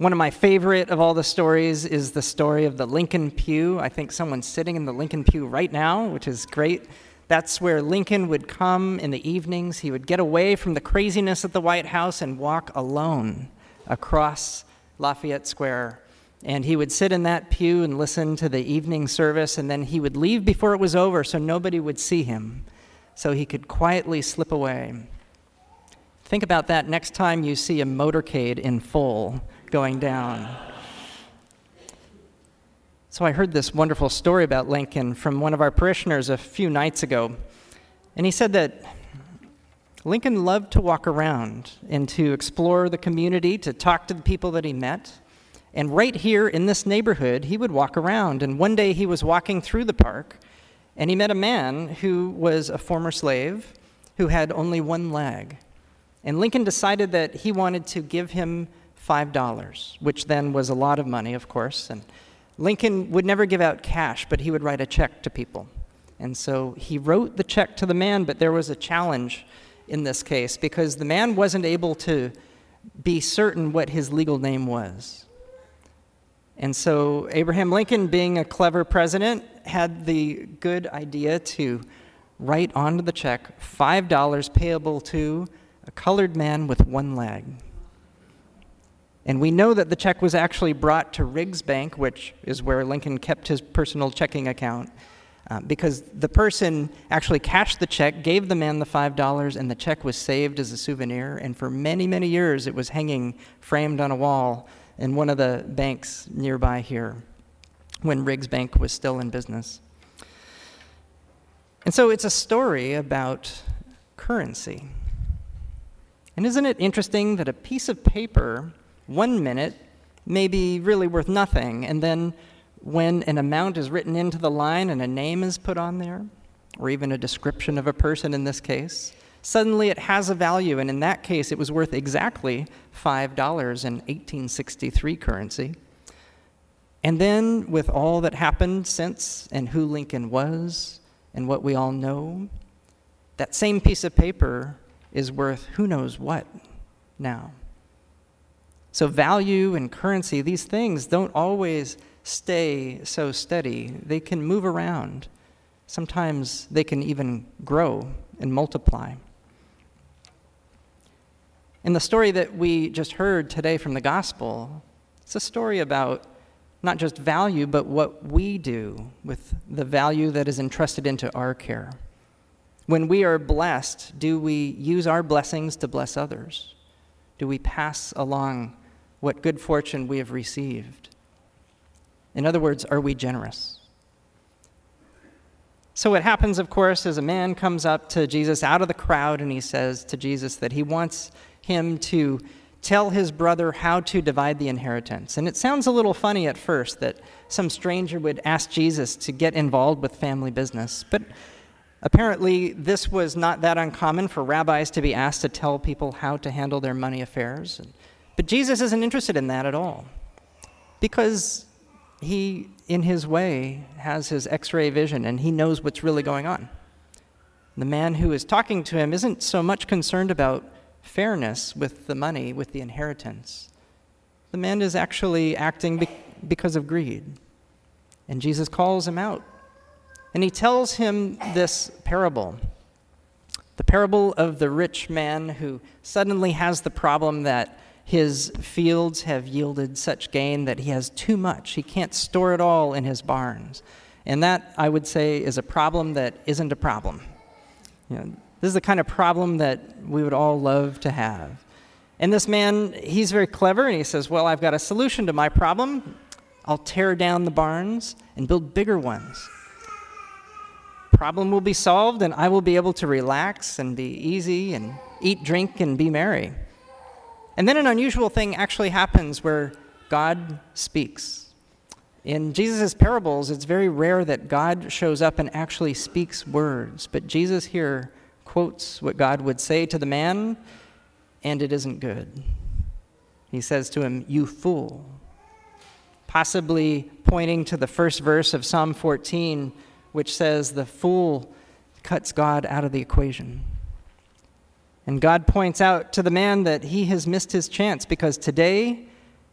One of my favorite of all the stories is the story of the Lincoln Pew. I think someone's sitting in the Lincoln Pew right now, which is great. That's where Lincoln would come in the evenings. He would get away from the craziness at the White House and walk alone across Lafayette Square. And he would sit in that pew and listen to the evening service, and then he would leave before it was over so nobody would see him, so he could quietly slip away. Think about that next time you see a motorcade in full going down. So I heard this wonderful story about Lincoln from one of our parishioners a few nights ago. And he said that Lincoln loved to walk around and to explore the community, to talk to the people that he met. And right here in this neighborhood, he would walk around. And one day he was walking through the park and he met a man who was a former slave who had only one leg. And Lincoln decided that he wanted to give him $5, which then was a lot of money, of course. And Lincoln would never give out cash, but he would write a check to people. And so he wrote the check to the man, but there was a challenge in this case because the man wasn't able to be certain what his legal name was. And so Abraham Lincoln, being a clever president, had the good idea to write onto the check $5 payable to a colored man with one leg. And we know that the check was actually brought to Riggs Bank, which is where Lincoln kept his personal checking account, uh, because the person actually cashed the check, gave the man the $5, and the check was saved as a souvenir. And for many, many years, it was hanging framed on a wall in one of the banks nearby here when Riggs Bank was still in business. And so it's a story about currency. And isn't it interesting that a piece of paper one minute may be really worth nothing, and then when an amount is written into the line and a name is put on there, or even a description of a person in this case, suddenly it has a value, and in that case, it was worth exactly $5 in 1863 currency. And then, with all that happened since, and who Lincoln was, and what we all know, that same piece of paper is worth who knows what now. So, value and currency, these things don't always stay so steady. They can move around. Sometimes they can even grow and multiply. In the story that we just heard today from the gospel, it's a story about not just value, but what we do with the value that is entrusted into our care. When we are blessed, do we use our blessings to bless others? Do we pass along what good fortune we have received? In other words, are we generous? So, what happens, of course, is a man comes up to Jesus out of the crowd and he says to Jesus that he wants him to tell his brother how to divide the inheritance. And it sounds a little funny at first that some stranger would ask Jesus to get involved with family business. But apparently, this was not that uncommon for rabbis to be asked to tell people how to handle their money affairs. But Jesus isn't interested in that at all because he, in his way, has his x ray vision and he knows what's really going on. The man who is talking to him isn't so much concerned about fairness with the money, with the inheritance. The man is actually acting be- because of greed. And Jesus calls him out. And he tells him this parable the parable of the rich man who suddenly has the problem that his fields have yielded such gain that he has too much. He can't store it all in his barns. And that, I would say, is a problem that isn't a problem. You know, this is the kind of problem that we would all love to have. And this man, he's very clever, and he says, Well, I've got a solution to my problem. I'll tear down the barns and build bigger ones. Problem will be solved, and I will be able to relax and be easy and eat, drink, and be merry. And then an unusual thing actually happens where God speaks. In Jesus' parables, it's very rare that God shows up and actually speaks words, but Jesus here quotes what God would say to the man, and it isn't good. He says to him, You fool. Possibly pointing to the first verse of Psalm 14, which says, The fool cuts God out of the equation. And God points out to the man that he has missed his chance because today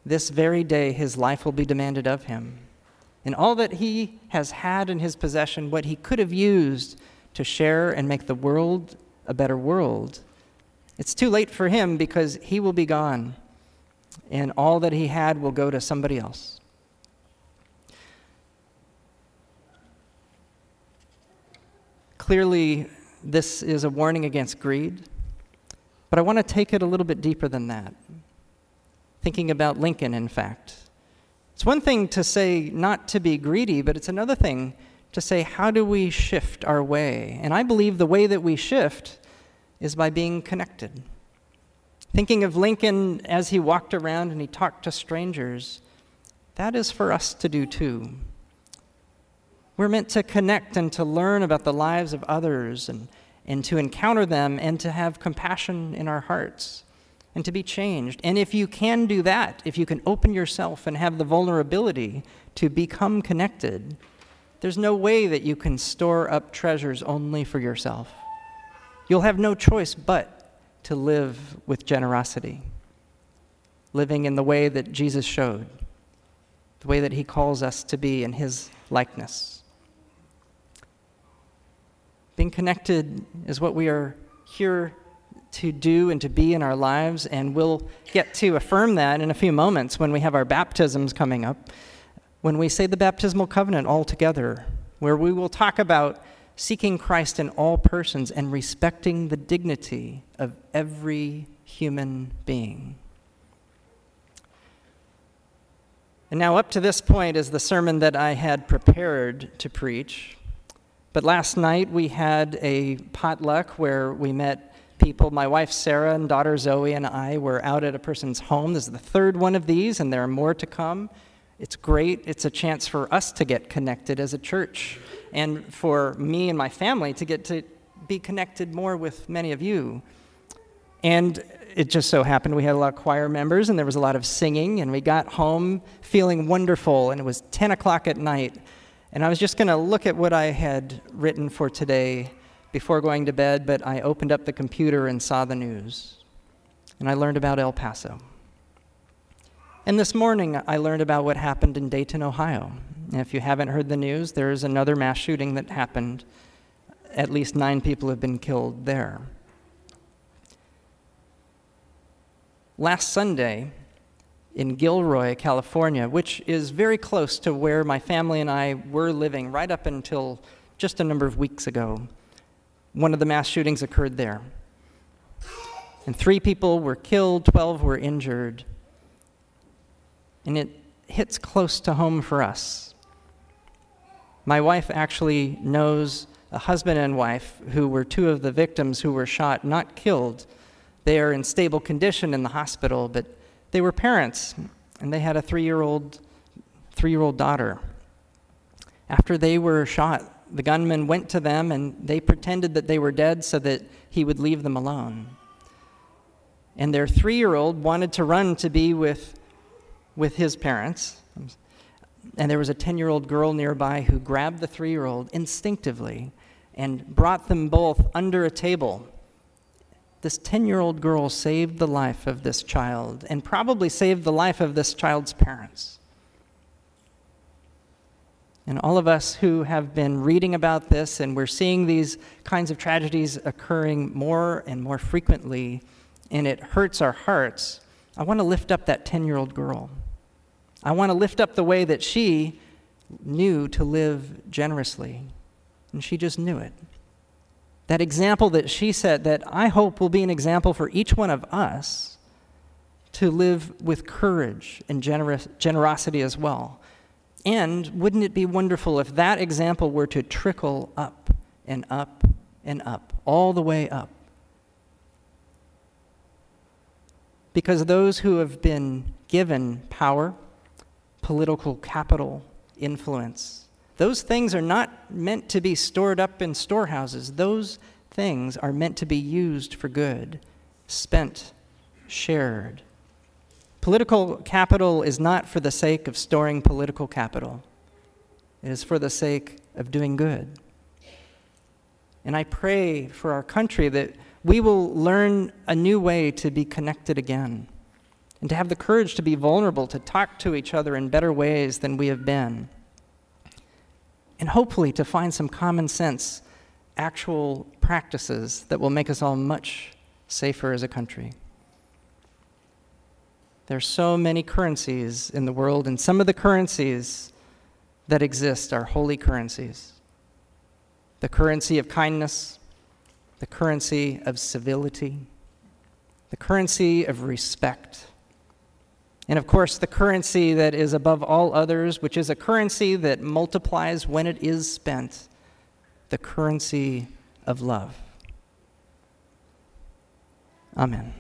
this very day his life will be demanded of him. And all that he has had in his possession, what he could have used to share and make the world a better world, it's too late for him because he will be gone, and all that he had will go to somebody else. Clearly, this is a warning against greed, but I want to take it a little bit deeper than that. Thinking about Lincoln, in fact. It's one thing to say not to be greedy, but it's another thing to say, how do we shift our way? And I believe the way that we shift is by being connected. Thinking of Lincoln as he walked around and he talked to strangers, that is for us to do too. We're meant to connect and to learn about the lives of others and, and to encounter them and to have compassion in our hearts and to be changed. And if you can do that, if you can open yourself and have the vulnerability to become connected, there's no way that you can store up treasures only for yourself. You'll have no choice but to live with generosity, living in the way that Jesus showed, the way that he calls us to be in his likeness. Being connected is what we are here to do and to be in our lives, and we'll get to affirm that in a few moments when we have our baptisms coming up, when we say the baptismal covenant all together, where we will talk about seeking Christ in all persons and respecting the dignity of every human being. And now, up to this point, is the sermon that I had prepared to preach. But last night we had a potluck where we met people. My wife Sarah and daughter Zoe and I were out at a person's home. This is the third one of these, and there are more to come. It's great. It's a chance for us to get connected as a church and for me and my family to get to be connected more with many of you. And it just so happened we had a lot of choir members and there was a lot of singing, and we got home feeling wonderful, and it was 10 o'clock at night. And I was just going to look at what I had written for today before going to bed, but I opened up the computer and saw the news. And I learned about El Paso. And this morning, I learned about what happened in Dayton, Ohio. And if you haven't heard the news, there is another mass shooting that happened. At least nine people have been killed there. Last Sunday, in Gilroy, California, which is very close to where my family and I were living right up until just a number of weeks ago, one of the mass shootings occurred there. And three people were killed, 12 were injured. And it hits close to home for us. My wife actually knows a husband and wife who were two of the victims who were shot, not killed. They are in stable condition in the hospital, but they were parents, and they had a three-year-old three-year-old daughter. After they were shot, the gunman went to them and they pretended that they were dead so that he would leave them alone. And their three-year-old wanted to run to be with with his parents. And there was a 10 year old girl nearby who grabbed the three year old instinctively and brought them both under a table. This 10 year old girl saved the life of this child and probably saved the life of this child's parents. And all of us who have been reading about this and we're seeing these kinds of tragedies occurring more and more frequently, and it hurts our hearts, I want to lift up that 10 year old girl. I want to lift up the way that she knew to live generously, and she just knew it. That example that she set, that I hope will be an example for each one of us to live with courage and generosity as well. And wouldn't it be wonderful if that example were to trickle up and up and up, all the way up? Because those who have been given power, political capital, influence. Those things are not meant to be stored up in storehouses. Those things are meant to be used for good, spent, shared. Political capital is not for the sake of storing political capital, it is for the sake of doing good. And I pray for our country that we will learn a new way to be connected again and to have the courage to be vulnerable, to talk to each other in better ways than we have been, and hopefully to find some common sense, actual practices that will make us all much safer as a country. There are so many currencies in the world, and some of the currencies that exist are holy currencies the currency of kindness, the currency of civility, the currency of respect, and of course, the currency that is above all others, which is a currency that multiplies when it is spent, the currency of love. Amen.